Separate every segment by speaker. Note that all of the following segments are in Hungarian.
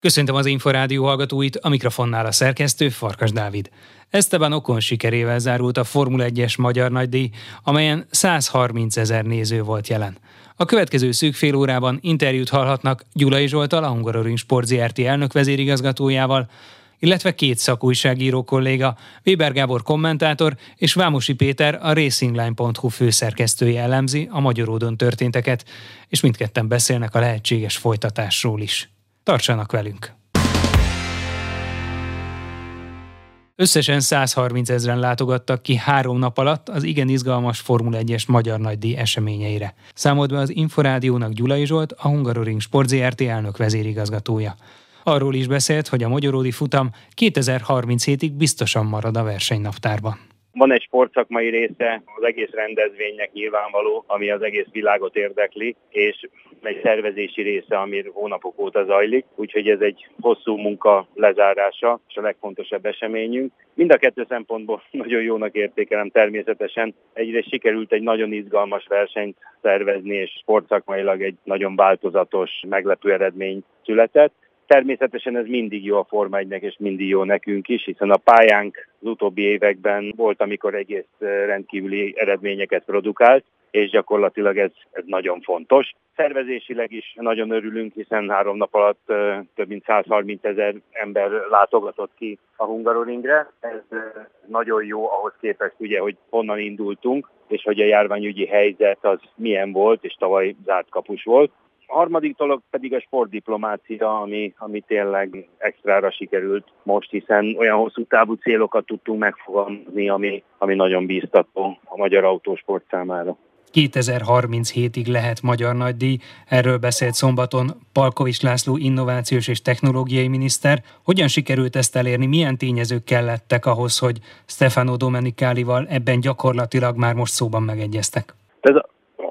Speaker 1: Köszöntöm az Inforádió hallgatóit, a mikrofonnál a szerkesztő Farkas Dávid. Esteban Okon sikerével zárult a Formula 1-es magyar nagydíj, amelyen 130 ezer néző volt jelen. A következő szűk fél órában interjút hallhatnak Gyulai Zsoltal, a Hungaroring Sport ZRT elnök vezérigazgatójával, illetve két szakújságíró kolléga, Weber Gábor kommentátor és Vámosi Péter a racingline.hu főszerkesztője elemzi a Magyaródon történteket, és mindketten beszélnek a lehetséges folytatásról is. Tartsanak velünk! Összesen 130 ezeren látogattak ki három nap alatt az igen izgalmas Formula 1-es Magyar Nagydíj eseményeire. Számolt be az Inforádiónak Gyulai Zsolt, a Hungaroring Sport ZRT elnök vezérigazgatója. Arról is beszélt, hogy a magyaródi futam 2037-ig biztosan marad a versenynaptárban.
Speaker 2: Van egy sportszakmai része az egész rendezvénynek nyilvánvaló, ami az egész világot érdekli, és egy szervezési része, ami hónapok óta zajlik, úgyhogy ez egy hosszú munka lezárása, és a legfontosabb eseményünk. Mind a kettő szempontból nagyon jónak értékelem természetesen. Egyre sikerült egy nagyon izgalmas versenyt szervezni, és sportszakmailag egy nagyon változatos, meglepő eredmény született. Természetesen ez mindig jó a Forma 1 és mindig jó nekünk is, hiszen a pályánk az utóbbi években volt, amikor egész rendkívüli eredményeket produkált, és gyakorlatilag ez, ez nagyon fontos. Szervezésileg is nagyon örülünk, hiszen három nap alatt több mint 130 ezer ember látogatott ki a Hungaroringre. Ez nagyon jó ahhoz képest, ugye, hogy honnan indultunk, és hogy a járványügyi helyzet az milyen volt, és tavaly zárt kapus volt. A harmadik dolog pedig a sportdiplomácia, ami, ami tényleg extrára sikerült most, hiszen olyan hosszú távú célokat tudtunk megfogalmazni, ami, ami nagyon bíztató a magyar autósport számára.
Speaker 1: 2037-ig lehet magyar nagydíj. Erről beszélt szombaton Palkovics László innovációs és technológiai miniszter. Hogyan sikerült ezt elérni, milyen tényezők kellettek ahhoz, hogy Stefano Domenicalival ebben gyakorlatilag már most szóban megegyeztek?
Speaker 2: Ez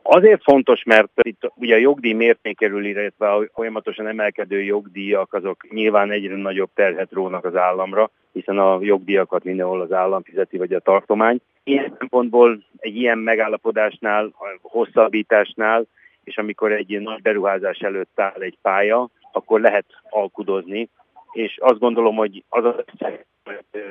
Speaker 2: Azért fontos, mert itt ugye a jogdíj mértékerül, illetve a folyamatosan emelkedő jogdíjak, azok nyilván egyre nagyobb terhet rónak az államra, hiszen a jogdíjakat mindenhol az állam fizeti, vagy a tartomány. Ilyen szempontból egy ilyen megállapodásnál, hosszabbításnál, és amikor egy nagy beruházás előtt áll egy pálya, akkor lehet alkudozni, és azt gondolom, hogy az az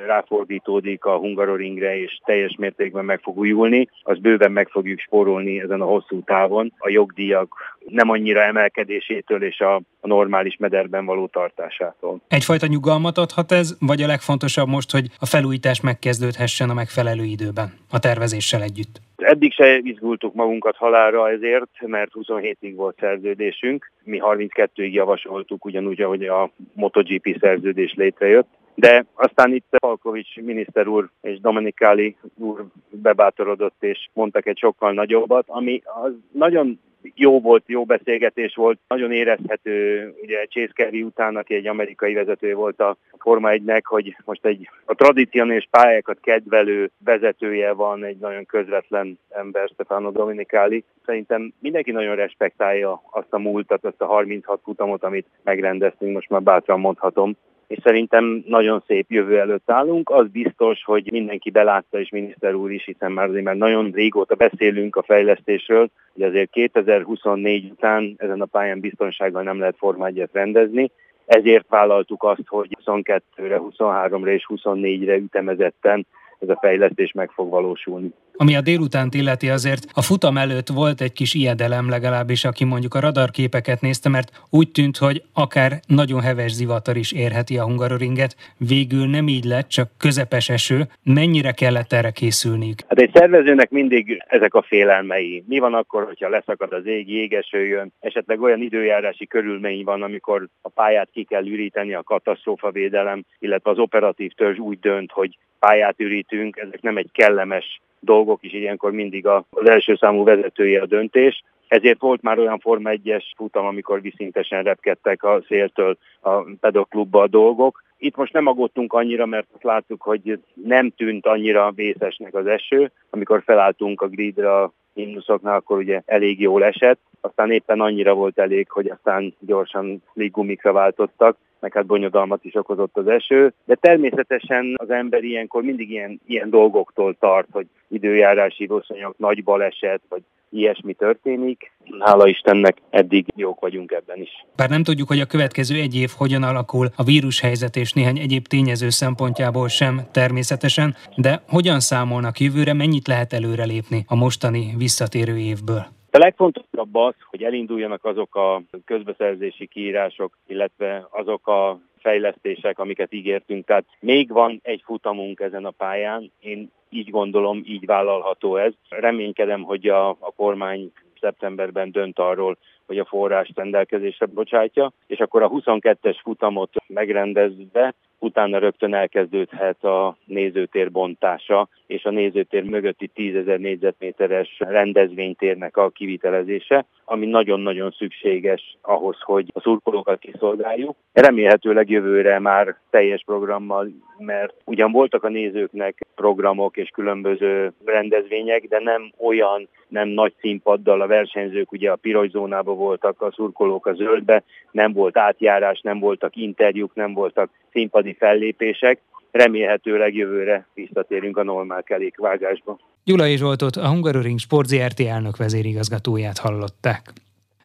Speaker 2: ráfordítódik a Hungaroringre, és teljes mértékben meg fog újulni, az bőven meg fogjuk spórolni ezen a hosszú távon a jogdíjak nem annyira emelkedésétől és a, a normális mederben való tartásától.
Speaker 1: Egyfajta nyugalmat adhat ez, vagy a legfontosabb most, hogy a felújítás megkezdődhessen a megfelelő időben, a tervezéssel együtt?
Speaker 2: Eddig se izgultuk magunkat halára ezért, mert 27-ig volt szerződésünk. Mi 32-ig javasoltuk, ugyanúgy, ahogy a MotoGP szerződés létrejött. De aztán itt Palkovics miniszter úr és Dominikáli úr bebátorodott és mondtak egy sokkal nagyobbat, ami az nagyon jó volt, jó beszélgetés volt, nagyon érezhető, ugye Chase Carey után, aki egy amerikai vezető volt a Forma 1-nek, hogy most egy a tradicionális pályákat kedvelő vezetője van, egy nagyon közvetlen ember, Stefano Dominicali. Szerintem mindenki nagyon respektálja azt a múltat, azt a 36 futamot, amit megrendeztünk, most már bátran mondhatom és szerintem nagyon szép jövő előtt állunk. Az biztos, hogy mindenki belátta, és miniszter úr is, hiszen már azért már nagyon régóta beszélünk a fejlesztésről, hogy azért 2024 után ezen a pályán biztonsággal nem lehet Forma rendezni, ezért vállaltuk azt, hogy 22-re, 23-ra és 24-re ütemezetten ez a fejlesztés meg fog valósulni.
Speaker 1: Ami a délutánt illeti azért a futam előtt volt egy kis ijedelem legalábbis, aki mondjuk a radarképeket nézte, mert úgy tűnt, hogy akár nagyon heves zivatar is érheti a Hungaroringet. Végül nem így lett, csak közepes eső. Mennyire kellett erre készülniük?
Speaker 2: Hát egy szervezőnek mindig ezek a félelmei. Mi van akkor, hogyha leszakad az ég, jégeső jön, esetleg olyan időjárási körülmény van, amikor a pályát ki kell üríteni a katasztrófavédelem, illetve az operatív törzs úgy dönt, hogy pályát ürítünk, ezek nem egy kellemes dolgok is, ilyenkor mindig az első számú vezetője a döntés. Ezért volt már olyan Forma 1-es futam, amikor viszintesen repkedtek a széltől a pedoklubba a dolgok. Itt most nem aggódtunk annyira, mert azt láttuk, hogy nem tűnt annyira vészesnek az eső. Amikor felálltunk a gridre a himnuszoknál, akkor ugye elég jól esett. Aztán éppen annyira volt elég, hogy aztán gyorsan léggumikra váltottak, meg hát bonyodalmat is okozott az eső, de természetesen az ember ilyenkor mindig ilyen, ilyen dolgoktól tart, hogy időjárási viszonyok, nagy baleset, vagy ilyesmi történik. Hála Istennek eddig jók vagyunk ebben is.
Speaker 1: Bár nem tudjuk, hogy a következő egy év hogyan alakul a vírushelyzet és néhány egyéb tényező szempontjából sem természetesen, de hogyan számolnak jövőre, mennyit lehet előrelépni a mostani visszatérő évből?
Speaker 2: A legfontosabb az, hogy elinduljanak azok a közbeszerzési kiírások, illetve azok a fejlesztések, amiket ígértünk. Tehát még van egy futamunk ezen a pályán. Én így gondolom, így vállalható ez. Reménykedem, hogy a, a kormány szeptemberben dönt arról, hogy a forrást rendelkezésre bocsátja, és akkor a 22-es futamot megrendezve utána rögtön elkezdődhet a nézőtér bontása, és a nézőtér mögötti 10.000 négyzetméteres rendezvénytérnek a kivitelezése, ami nagyon-nagyon szükséges ahhoz, hogy a szurkolókat kiszolgáljuk. Remélhetőleg jövőre már teljes programmal, mert ugyan voltak a nézőknek programok és különböző rendezvények, de nem olyan, nem nagy színpaddal, a versenyzők ugye a piros zónában voltak, a szurkolók a zöldbe, nem volt átjárás, nem voltak interjúk, nem voltak színpadi fellépések. Remélhetőleg jövőre visszatérünk a normál kerékvágásba.
Speaker 1: Gyulai Zsoltot, a Hungaroring Sport ZRT elnök vezérigazgatóját hallották.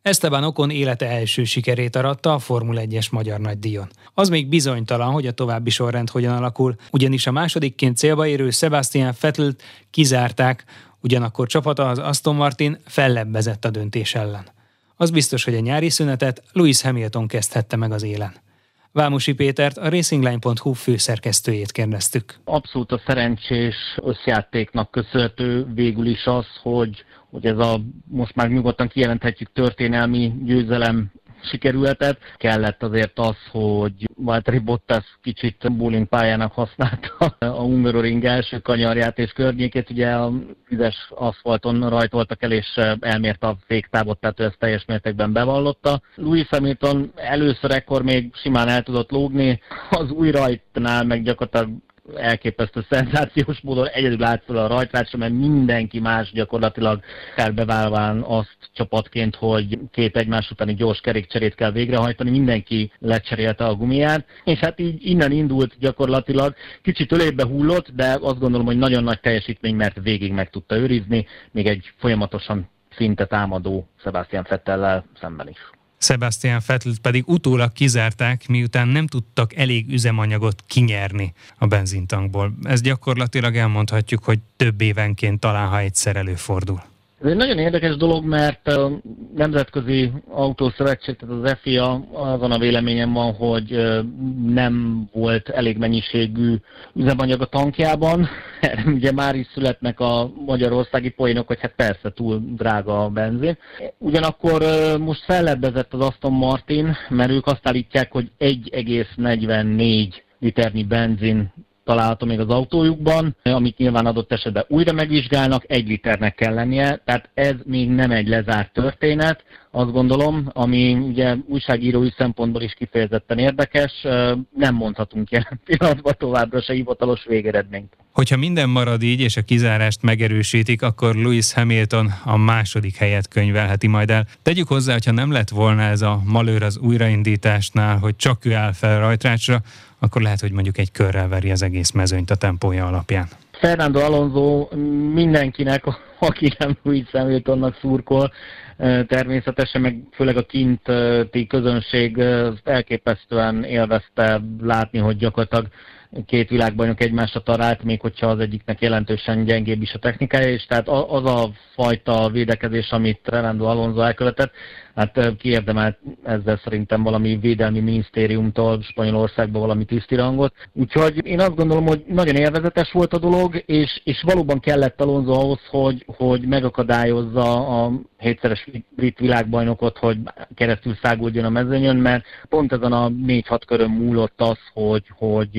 Speaker 1: Esteban Okon élete első sikerét aratta a Formula 1-es magyar nagydíjon. Az még bizonytalan, hogy a további sorrend hogyan alakul, ugyanis a másodikként célba érő Sebastian vettel kizárták, ugyanakkor csapata az Aston Martin fellebbezett a döntés ellen. Az biztos, hogy a nyári szünetet Louis Hamilton kezdhette meg az élen. Vámosi Pétert, a racingline.hu főszerkesztőjét kérdeztük.
Speaker 3: Abszolút a szerencsés összjátéknak köszönhető végül is az, hogy, hogy ez a most már nyugodtan kijelenthetjük történelmi győzelem sikerültet. Kellett azért az, hogy Valtteri Bottas kicsit bowling pályának használta a Hungaroring első kanyarját és környékét. Ugye a vizes aszfalton rajtoltak el, és elmérte a féktávot, tehát ő ezt teljes mértékben bevallotta. Louis Hamilton először ekkor még simán el tudott lógni, az új rajtnál meg gyakorlatilag elképesztő szenzációs módon egyedül fel a rajtrácsra, mert mindenki más gyakorlatilag elbeválván azt csapatként, hogy két egymás utáni gyors kerékcserét kell végrehajtani, mindenki lecserélte a gumiját, és hát így innen indult gyakorlatilag, kicsit ölébe hullott, de azt gondolom, hogy nagyon nagy teljesítmény, mert végig meg tudta őrizni, még egy folyamatosan szinte támadó Sebastian Fettellel szemben is.
Speaker 1: Sebastian Vettel pedig utólag kizárták, miután nem tudtak elég üzemanyagot kinyerni a benzíntankból. Ez gyakorlatilag elmondhatjuk, hogy több évenként talán, ha egyszer előfordul.
Speaker 3: Ez egy nagyon érdekes dolog, mert a Nemzetközi Autószövetség, tehát az FIA azon a véleményem van, hogy nem volt elég mennyiségű üzemanyag a tankjában. Erre ugye már is születnek a magyarországi poénok, hogy hát persze túl drága a benzin. Ugyanakkor most fellebbezett az Aston Martin, mert ők azt állítják, hogy 1,44 liternyi benzin található még az autójukban, amit nyilván adott esetben újra megvizsgálnak, egy liternek kell lennie, tehát ez még nem egy lezárt történet, azt gondolom, ami ugye újságírói szempontból is kifejezetten érdekes, nem mondhatunk jelen pillanatban továbbra se hivatalos végeredményt.
Speaker 1: Hogyha minden marad így, és a kizárást megerősítik, akkor Lewis Hamilton a második helyet könyvelheti majd el. Tegyük hozzá, hogyha nem lett volna ez a malőr az újraindításnál, hogy csak ő áll fel rajtrácsra, akkor lehet, hogy mondjuk egy körrel veri az egész mezőnyt a tempója alapján.
Speaker 3: Fernando Alonso mindenkinek, aki nem Louis Hamiltonnak szurkol, természetesen, meg főleg a kinti közönség elképesztően élvezte látni, hogy gyakorlatilag két világbajnok egymásra talált, még hogyha az egyiknek jelentősen gyengébb is a technikája, és tehát az a fajta védekezés, amit Fernando Alonso elkövetett, hát kiérdemelt ezzel szerintem valami védelmi minisztériumtól Spanyolországban valami tisztirangot. Úgyhogy én azt gondolom, hogy nagyon élvezetes volt a dolog, és, és valóban kellett Alonso ahhoz, hogy, hogy megakadályozza a hétszeres brit világbajnokot, hogy keresztül száguldjon a mezőnyön, mert pont ezen a 4-6 körön múlott az, hogy, hogy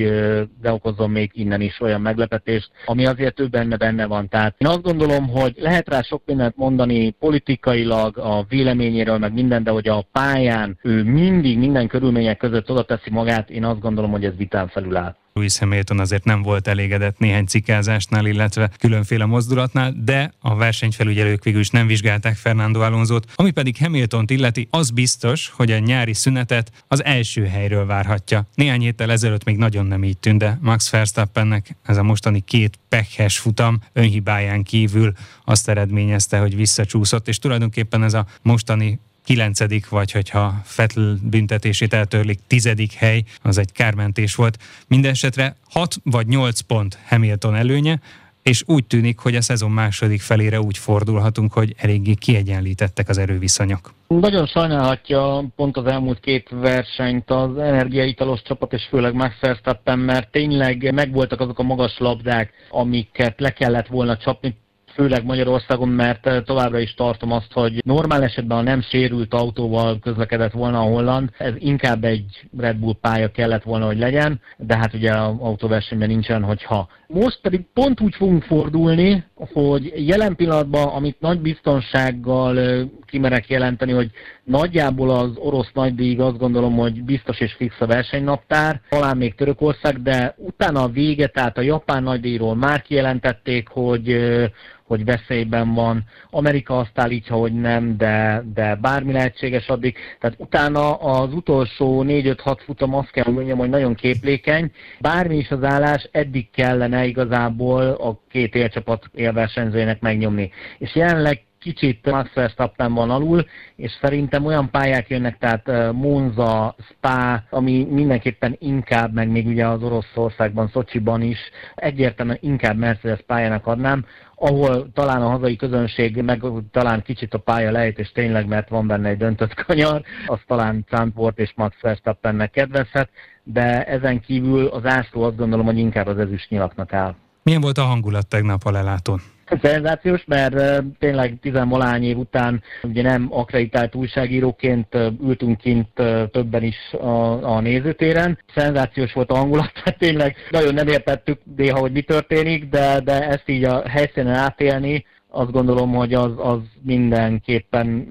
Speaker 3: de okozzon még innen is olyan meglepetést, ami azért ő benne benne van. Tehát én azt gondolom, hogy lehet rá sok mindent mondani politikailag, a véleményéről, meg minden, de hogy a pályán ő mindig minden körülmények között oda teszi magát, én azt gondolom, hogy ez vitán felül áll.
Speaker 1: Louis Hamilton azért nem volt elégedett néhány cikázásnál, illetve különféle mozdulatnál, de a versenyfelügyelők végül is nem vizsgálták Fernando Alonso-t, ami pedig Hamilton illeti, az biztos, hogy a nyári szünetet az első helyről várhatja. Néhány héttel ezelőtt még nagyon nem így tűnt, de Max Verstappennek ez a mostani két pekhes futam önhibáján kívül azt eredményezte, hogy visszacsúszott, és tulajdonképpen ez a mostani kilencedik, vagy hogyha Fettel büntetését eltörlik, tizedik hely, az egy kármentés volt. Mindenesetre 6 vagy 8 pont Hamilton előnye, és úgy tűnik, hogy a szezon második felére úgy fordulhatunk, hogy eléggé kiegyenlítettek az erőviszonyok.
Speaker 3: Nagyon sajnálhatja pont az elmúlt két versenyt az energiaitalos csapat, és főleg Max Verstappen, mert tényleg megvoltak azok a magas labdák, amiket le kellett volna csapni, főleg Magyarországon, mert eh, továbbra is tartom azt, hogy normál esetben, ha nem sérült autóval közlekedett volna a holland, ez inkább egy Red Bull pálya kellett volna, hogy legyen, de hát ugye az autóversenyben nincsen, hogyha. Most pedig pont úgy fogunk fordulni, hogy jelen pillanatban, amit nagy biztonsággal eh, kimerek jelenteni, hogy nagyjából az orosz nagydíj azt gondolom, hogy biztos és fix a versenynaptár, talán még Törökország, de utána a vége, tehát a japán nagydíjról már kijelentették, hogy eh, hogy veszélyben van. Amerika azt állítja, hogy nem, de, de bármi lehetséges addig. Tehát utána az utolsó 4-5-6 futam azt kell mondjam, hogy nagyon képlékeny. Bármi is az állás, eddig kellene igazából a két élcsapat élversenyzőjének megnyomni. És jelenleg kicsit Max Verstappen van alul, és szerintem olyan pályák jönnek, tehát Monza, Spa, ami mindenképpen inkább, meg még ugye az Oroszországban, Szocsiban is, egyértelműen inkább Mercedes pályának adnám, ahol talán a hazai közönség, meg talán kicsit a pálya lejt, és tényleg, mert van benne egy döntött kanyar, az talán Zandvoort és Max Verstappennek kedvezhet, de ezen kívül az ászló azt gondolom, hogy inkább az ezüst nyilaknak áll.
Speaker 1: Milyen volt a hangulat tegnap a lelátón?
Speaker 3: Szenzációs, mert tényleg tizenvalány év után ugye nem akreditált újságíróként ültünk kint többen is a, a nézőtéren. Szenzációs volt a hangulat, tehát tényleg nagyon nem értettük néha, hogy mi történik, de, de ezt így a helyszínen átélni, azt gondolom, hogy az, az mindenképpen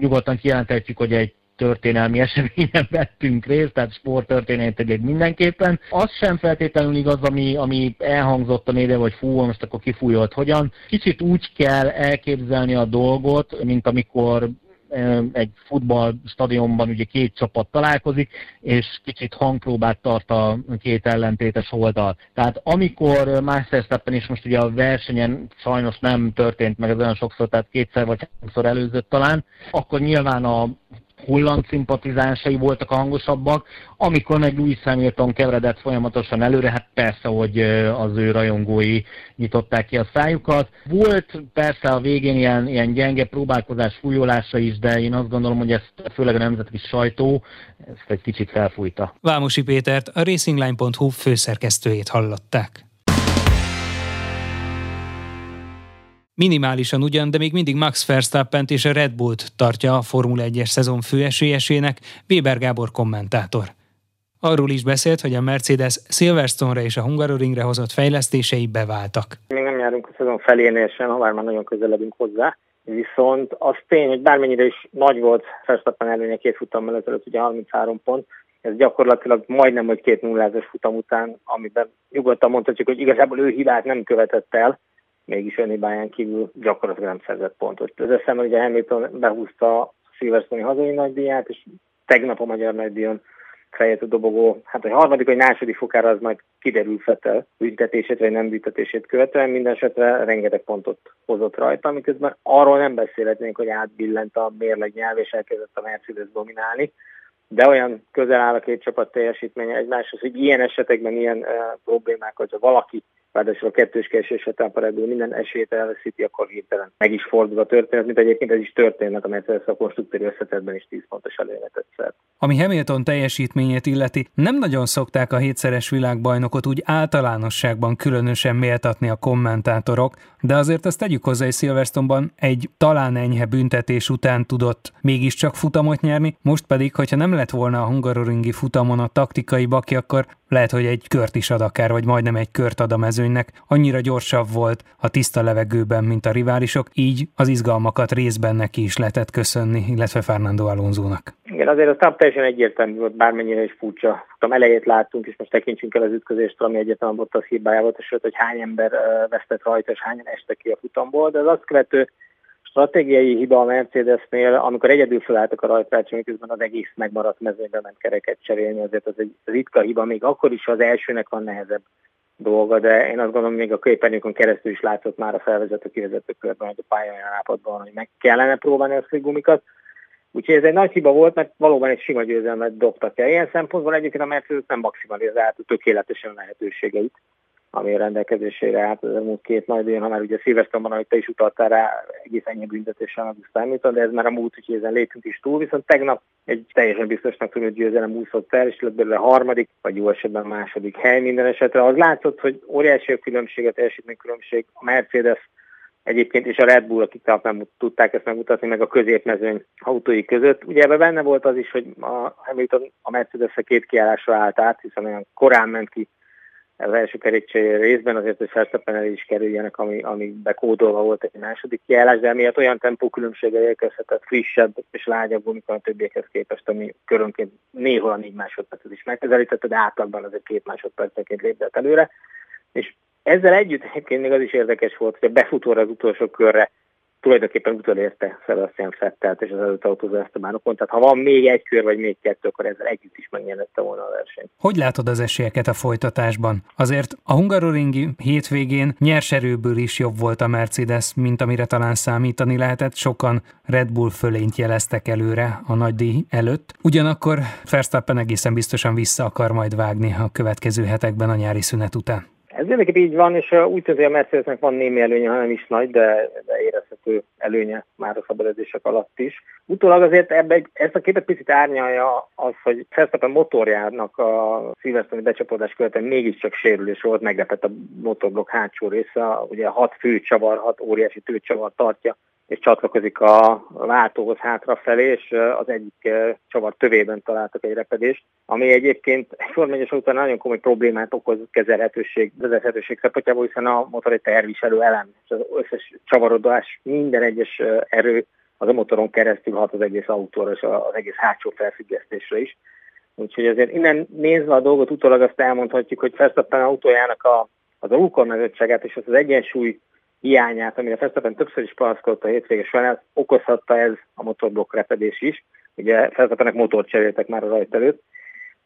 Speaker 3: nyugodtan kijelenthetjük, hogy egy történelmi eseményen vettünk részt, tehát sporttörténet mindenképpen. Az sem feltétlenül igaz, ami, ami elhangzott a média, vagy fú, most akkor kifújolt hogyan. Kicsit úgy kell elképzelni a dolgot, mint amikor egy futballstadionban ugye két csapat találkozik, és kicsit hangpróbát tart a két ellentétes oldal. Tehát amikor Mastersteppen is most ugye a versenyen sajnos nem történt meg ez olyan sokszor, tehát kétszer vagy háromszor előzött talán, akkor nyilván a holland szimpatizánsai voltak a hangosabbak, amikor meg Louis Hamilton keveredett folyamatosan előre, hát persze, hogy az ő rajongói nyitották ki a szájukat. Volt persze a végén ilyen, ilyen gyenge próbálkozás, fújólása is, de én azt gondolom, hogy ezt főleg a nemzeti sajtó ezt egy kicsit felfújta.
Speaker 1: Vámosi Pétert, a racingline.hu főszerkesztőjét hallották. Minimálisan ugyan, de még mindig Max verstappen és a Red Bullt tartja a Formula 1-es szezon főesélyesének, Weber Gábor kommentátor. Arról is beszélt, hogy a Mercedes Silverstone-ra és a Hungaroringre hozott fejlesztései beváltak.
Speaker 4: Még nem járunk a szezon felénél sem, ha már nagyon közeledünk hozzá. Viszont az tény, hogy bármennyire is nagy volt Verstappen előnye két futammal ezelőtt, ugye 33 pont, ez gyakorlatilag majdnem, hogy két nullázas futam után, amiben nyugodtan mondhatjuk, hogy igazából ő hibát nem követett el, mégis önhibáján kívül gyakorlatilag nem szerzett pontot. Az eszemben ugye Hamilton behúzta a Silverstone hazai nagydíját, és tegnap a magyar nagydíjon fejét a dobogó, hát a harmadik vagy második fokára az majd kiderül Fetel büntetését vagy nem büntetését követően, minden esetre rengeteg pontot hozott rajta, miközben arról nem beszélhetnénk, hogy átbillent a mérleg nyelv és elkezdett a Mercedes dominálni, de olyan közel áll a két csapat teljesítménye egymáshoz, hogy ilyen esetekben ilyen uh, problémák, hogyha valaki ráadásul a kettős kiesés támparedből minden esélyt elveszíti, akkor hirtelen meg is fordul a történet, mint egyébként ez is történnek a Mercedes a konstruktúri összetetben is 10 pontos előnyetet szert.
Speaker 1: Ami Hamilton teljesítményét illeti, nem nagyon szokták a hétszeres világbajnokot úgy általánosságban különösen méltatni a kommentátorok, de azért azt tegyük hozzá, hogy Silverstone-ban egy talán enyhe büntetés után tudott mégiscsak futamot nyerni, most pedig, hogyha nem lett volna a hungaroringi futamon a taktikai baki, akkor lehet, hogy egy kört is ad akár, vagy majdnem egy kört ad a mezőny mezőnynek annyira gyorsabb volt a tiszta levegőben, mint a riválisok, így az izgalmakat részben neki is lehetett köszönni, illetve Fernando Alonso-nak.
Speaker 4: Igen, azért az tap teljesen egyértelmű volt, bármennyire is furcsa. Futam elejét láttunk, és most tekintsünk el az ütközést, ami egyetlen ott az hibája volt, és hogy hány ember vesztett rajta, és hányan este ki a futamból, de az azt követő stratégiai hiba a Mercedesnél, amikor egyedül felálltak a rajtrácson, miközben az egész megmaradt mezőnyben ment kereket cserélni, azért az egy ritka hiba, még akkor is az elsőnek van nehezebb dolga, de én azt gondolom, még a képernyőkön keresztül is látszott már a felvezető kivezető körben, hogy a pálya olyan állapotban, hogy meg kellene próbálni a gumikat. Úgyhogy ez egy nagy hiba volt, mert valóban egy sima győzelmet dobtak el. Ilyen szempontból egyébként a Mercedes nem maximalizált tökéletesen lehetőségeit ami a rendelkezésére állt az elmúlt két nagy díjon, ha már ugye Szilvesztonban, ahogy te is utaltál rá, egész ennyi büntetéssel meg számított, de ez már a múlt, úgyhogy ezen lépünk is túl, viszont tegnap egy teljesen biztosnak tűnő győzelem úszott fel, és lett belőle harmadik, vagy jó esetben második hely minden esetre. Az látszott, hogy óriási a különbség, a teljesítménykülönbség. A Mercedes egyébként is a Red Bull, akik nem tudták ezt megmutatni, meg a középmezőny autói között. Ugye ebben benne volt az is, hogy a Hamilton a mercedes két kiállásra állt át, hiszen olyan korán ment ki az első kerékcsere részben azért, hogy Verstappen el is kerüljenek, ami, ami bekódolva volt egy második kiállás, de emiatt olyan tempókülönbséggel érkezhetett frissebb és lágyabb amikor a többiekhez képest, ami körönként néhol a négy másodpercet is megközelítette, de átlagban azért két másodperceként lépett előre. És ezzel együtt egyébként még az is érdekes volt, hogy a befutóra az utolsó körre tulajdonképpen utolérte Sebastian Fettelt és az előtt autózó Estebanokon. Tehát ha van még egy kör vagy még kettő, akkor ezzel együtt is megnyerte volna a versenyt.
Speaker 1: Hogy látod az esélyeket a folytatásban? Azért a hungaroringi hétvégén nyers erőből is jobb volt a Mercedes, mint amire talán számítani lehetett. Sokan Red Bull fölényt jeleztek előre a nagy díj előtt. Ugyanakkor Verstappen egészen biztosan vissza akar majd vágni a következő hetekben a nyári szünet után.
Speaker 4: Ez mindenképp így van, és úgy tűnik, a Mercedesnek van némi előnye, ha nem is nagy, de, de érezhető előnye már a szabadedzések alatt is. Utólag azért ebbe, ezt a képet picit árnyalja az, hogy Verstappen motorjának a szilvesztoni becsapódás követően mégiscsak sérülés volt, meglepett a motorblokk hátsó része, ugye hat főcsavar, hat óriási tőcsavar tartja és csatlakozik a váltóhoz hátrafelé, és az egyik csavar tövében találtak egy repedést, ami egyébként egy formányos után nagyon komoly problémát okoz kezelhetőség, vezethetőség szempontjából, hiszen a motor egy terviselő elem, és az összes csavarodás, minden egyes erő az a motoron keresztül hat az egész autóra és az egész hátsó felfüggesztésre is. Úgyhogy azért innen nézve a dolgot utólag azt elmondhatjuk, hogy Verstappen autójának a, az alulkormányzottságát és az egyensúly hiányát, amire Verstappen többször is panaszkodott a hétvége során, okozhatta ez a motorblokk repedés is. Ugye Verstappennek motort cseréltek már a rajt előtt.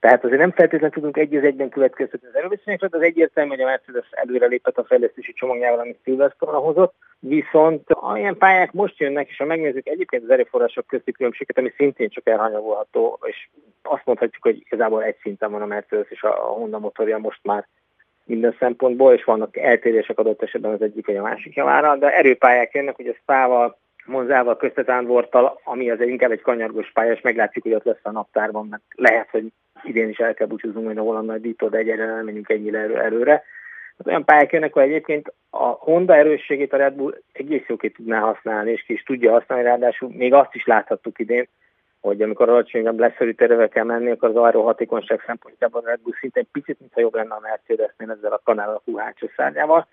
Speaker 4: Tehát azért nem feltétlenül tudunk egy az egyben következtetni az erőviszonyokra, de az egyértelmű, hogy a Mercedes előrelépett a fejlesztési csomagjával, amit Silverstone hozott, viszont olyan pályák most jönnek, és ha megnézzük egyébként az erőforrások közti különbséget, ami szintén csak elhanyagolható, és azt mondhatjuk, hogy igazából egy szinten van a Mercedes és a Honda motorja most már minden szempontból, és vannak eltérések adott esetben az egyik vagy a másik javára, de erőpályák jönnek, ugye Spával, Monzával, Köztetánvortal, ami az inkább egy kanyargós pálya, és meglátjuk, hogy ott lesz a naptárban, mert lehet, hogy idén is el kell búcsúznunk majd a holland nagy dító, de egyre nem menjünk ennyire előre. Az olyan pályák jönnek, hogy egyébként a Honda erősségét a Red Bull egész jóként tudná használni, és ki is tudja használni, ráadásul még azt is láthattuk idén, hogy amikor alacsonyabb leszorítőre kell menni, akkor az arról hatékonyság szempontjából a Red Bull szinte egy picit, mintha jobb lenne a Mercedesnél ezzel a kanál alakú hátsó szárnyával.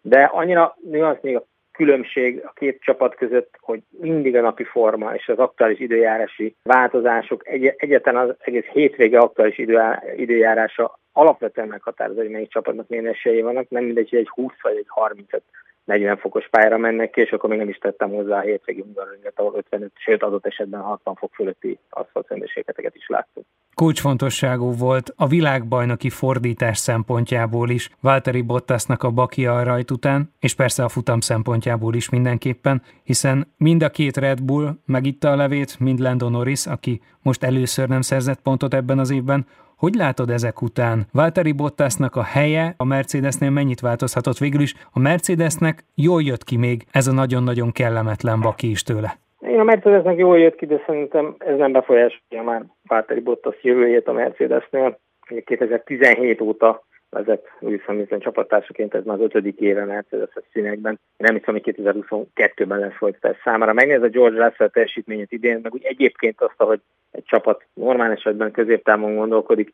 Speaker 4: De annyira nüansz még a különbség a két csapat között, hogy mindig a napi forma és az aktuális időjárási változások, egy, egyetlen az egész hétvége aktuális idő, időjárása alapvetően meghatározó, hogy melyik csapatnak milyen esélyei vannak, nem mindegy, hogy egy 20 vagy egy 35 40 fokos pályára mennek ki, és akkor még nem is tettem hozzá a hétvégi Hungaroringet, ahol 55, sőt adott esetben 60 fok fölötti aszfaltszendőségeteket is láttuk.
Speaker 1: Kulcsfontosságú volt a világbajnoki fordítás szempontjából is, Valtteri Bottasnak a Bakia rajt után, és persze a futam szempontjából is mindenképpen, hiszen mind a két Red Bull megitta a levét, mind Lando Norris, aki most először nem szerzett pontot ebben az évben, hogy látod ezek után? Valtteri Bottasnak a helye a Mercedesnél mennyit változhatott végül is? A Mercedesnek jól jött ki még ez a nagyon-nagyon kellemetlen baki is tőle.
Speaker 4: Én a Mercedesnek jól jött ki, de szerintem ez nem befolyásolja már Valtteri Bottas jövőjét a Mercedesnél. 2017 óta vezet Lewis Hamilton csapattársaként, ez már az ötödik éve Mercedes színekben. Nem hiszem, hogy 2022-ben lesz folytatás számára. Megnéz a George Russell teljesítményét idén, meg úgy egyébként azt, hogy egy csapat normál esetben középtávon gondolkodik,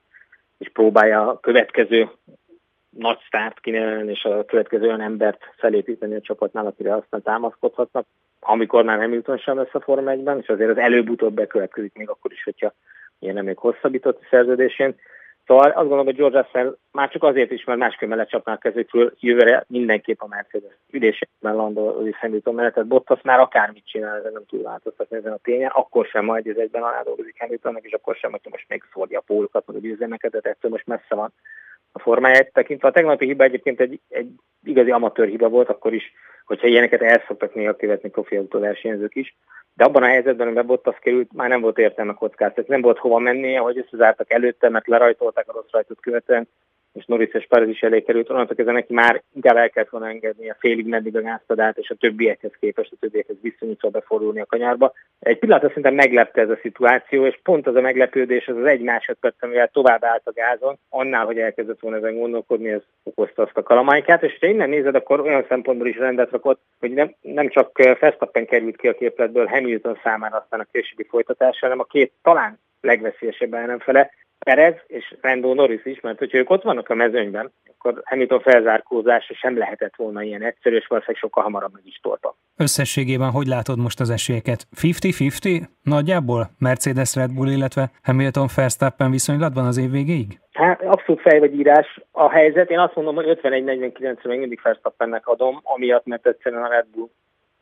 Speaker 4: és próbálja a következő nagy sztárt kinevelni, és a következő olyan embert felépíteni a csapatnál, akire aztán támaszkodhatnak, amikor már Hamilton sem lesz a Forma 1-ben, és azért az előbb-utóbb bekövetkezik még akkor is, hogyha ilyen nem még hosszabbított szerződésén. Szóval azt gondolom, hogy George Russell már csak azért is, mert másképpen lecsapná a kezükről, jövőre mindenképp a Mercedes ülésében landol Hamilton mellett, tehát Bottas már akármit csinál, ezen nem tud változtatni ezen a tényen, akkor sem majd ez egyben alá dolgozik Hamiltonnak, és akkor sem, hogy most még szórja a pólukat, vagy a győzelmeket, de ettől most messze van a formáját tekintve. A tegnapi hiba egyébként egy, egy igazi amatőr hiba volt, akkor is, hogyha ilyeneket el szoktak néha követni profi autóversenyzők is. De abban a helyzetben, amiben Bottas került, már nem volt értelme kockáztatni, nem volt hova mennie, hogy összezártak előtte, mert lerajtolták a rossz rajtot követően, és Norris és Perez is elé került, onnantól kezdve neki már inkább el kellett volna engedni a félig meddig a gáztadát, és a többiekhez képest, a többiekhez viszonyítva befordulni a kanyarba. Egy pillanatra szerintem meglepte ez a szituáció, és pont az a meglepődés, az az egy másodperc, amivel tovább állt a gázon, annál, hogy elkezdett volna ezen gondolkodni, ez okozta azt a kalamajkát, és ha innen nézed, akkor olyan szempontból is rendet rakott, hogy nem, nem csak Verstappen került ki a képletből Hamilton számára aztán a későbbi folytatás, hanem a két talán legveszélyesebb ellenfele, Perez és Randall Norris is, mert hogyha ők ott vannak a mezőnyben, akkor Hamilton felzárkózása sem lehetett volna ilyen egyszerű, és valószínűleg sokkal hamarabb meg is tolta.
Speaker 1: Összességében hogy látod most az esélyeket? 50-50 nagyjából? Mercedes Red Bull, illetve Hamilton Verstappen viszonylatban az év végéig?
Speaker 4: Hát abszolút fej vagy írás a helyzet. Én azt mondom, hogy 51-49-re még mindig Verstappennek adom, amiatt, mert egyszerűen a Red Bull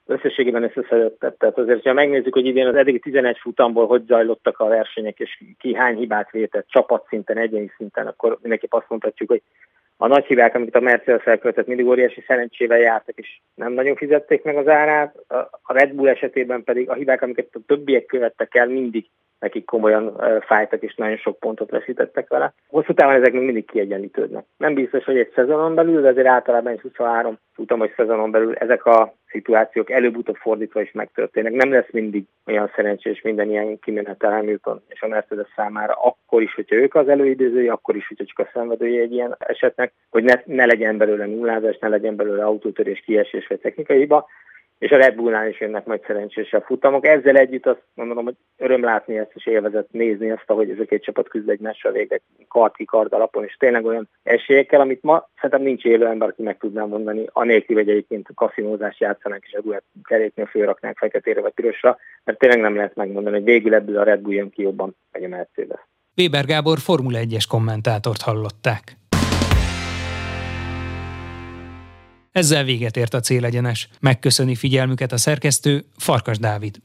Speaker 4: összességében összeszedett. Tehát azért, ha megnézzük, hogy idén az eddigi 11 futamból hogy zajlottak a versenyek, és ki hány hibát vétett csapatszinten, egyéni szinten, akkor mindenképp azt mondhatjuk, hogy a nagy hibák, amiket a Mercedes elkövetett, mindig óriási szerencsével jártak, és nem nagyon fizették meg az árát. A Red Bull esetében pedig a hibák, amiket a többiek követtek el, mindig nekik komolyan fájtak, és nagyon sok pontot veszítettek vele. Hosszú távon ezek még mindig kiegyenlítődnek. Nem biztos, hogy egy szezonon belül, de azért általában egy 23 tudom, hogy szezonon belül ezek a szituációk előbb-utóbb fordítva is megtörténnek. Nem lesz mindig olyan szerencsés minden ilyen kimenetel Hamilton és a Mercedes számára, akkor is, hogyha ők az előidézői, akkor is, hogyha csak a szenvedői egy ilyen esetnek, hogy ne, ne legyen belőle nullázás, ne legyen belőle autótörés, kiesés vagy technikai hiba, és a Red Bullnál is jönnek majd szerencsésebb futamok. Ezzel együtt azt mondom, hogy öröm látni ezt, és élvezett nézni azt, hogy ez a két csapat küzd egymással végre kard ki kard alapon, és tényleg olyan esélyekkel, amit ma szerintem nincs élő ember, aki meg tudná mondani, anélkül, hogy egyébként kaszinózást játszanak, és a duett keréknél fölraknánk feketére vagy pirosra, mert tényleg nem lehet megmondani, hogy végül ebből a Red Bull jön ki jobban, vagy a Mercedes.
Speaker 1: Weber Gábor Formula 1-es kommentátort hallották. Ezzel véget ért a célegyenes. Megköszöni figyelmüket a szerkesztő Farkas Dávid.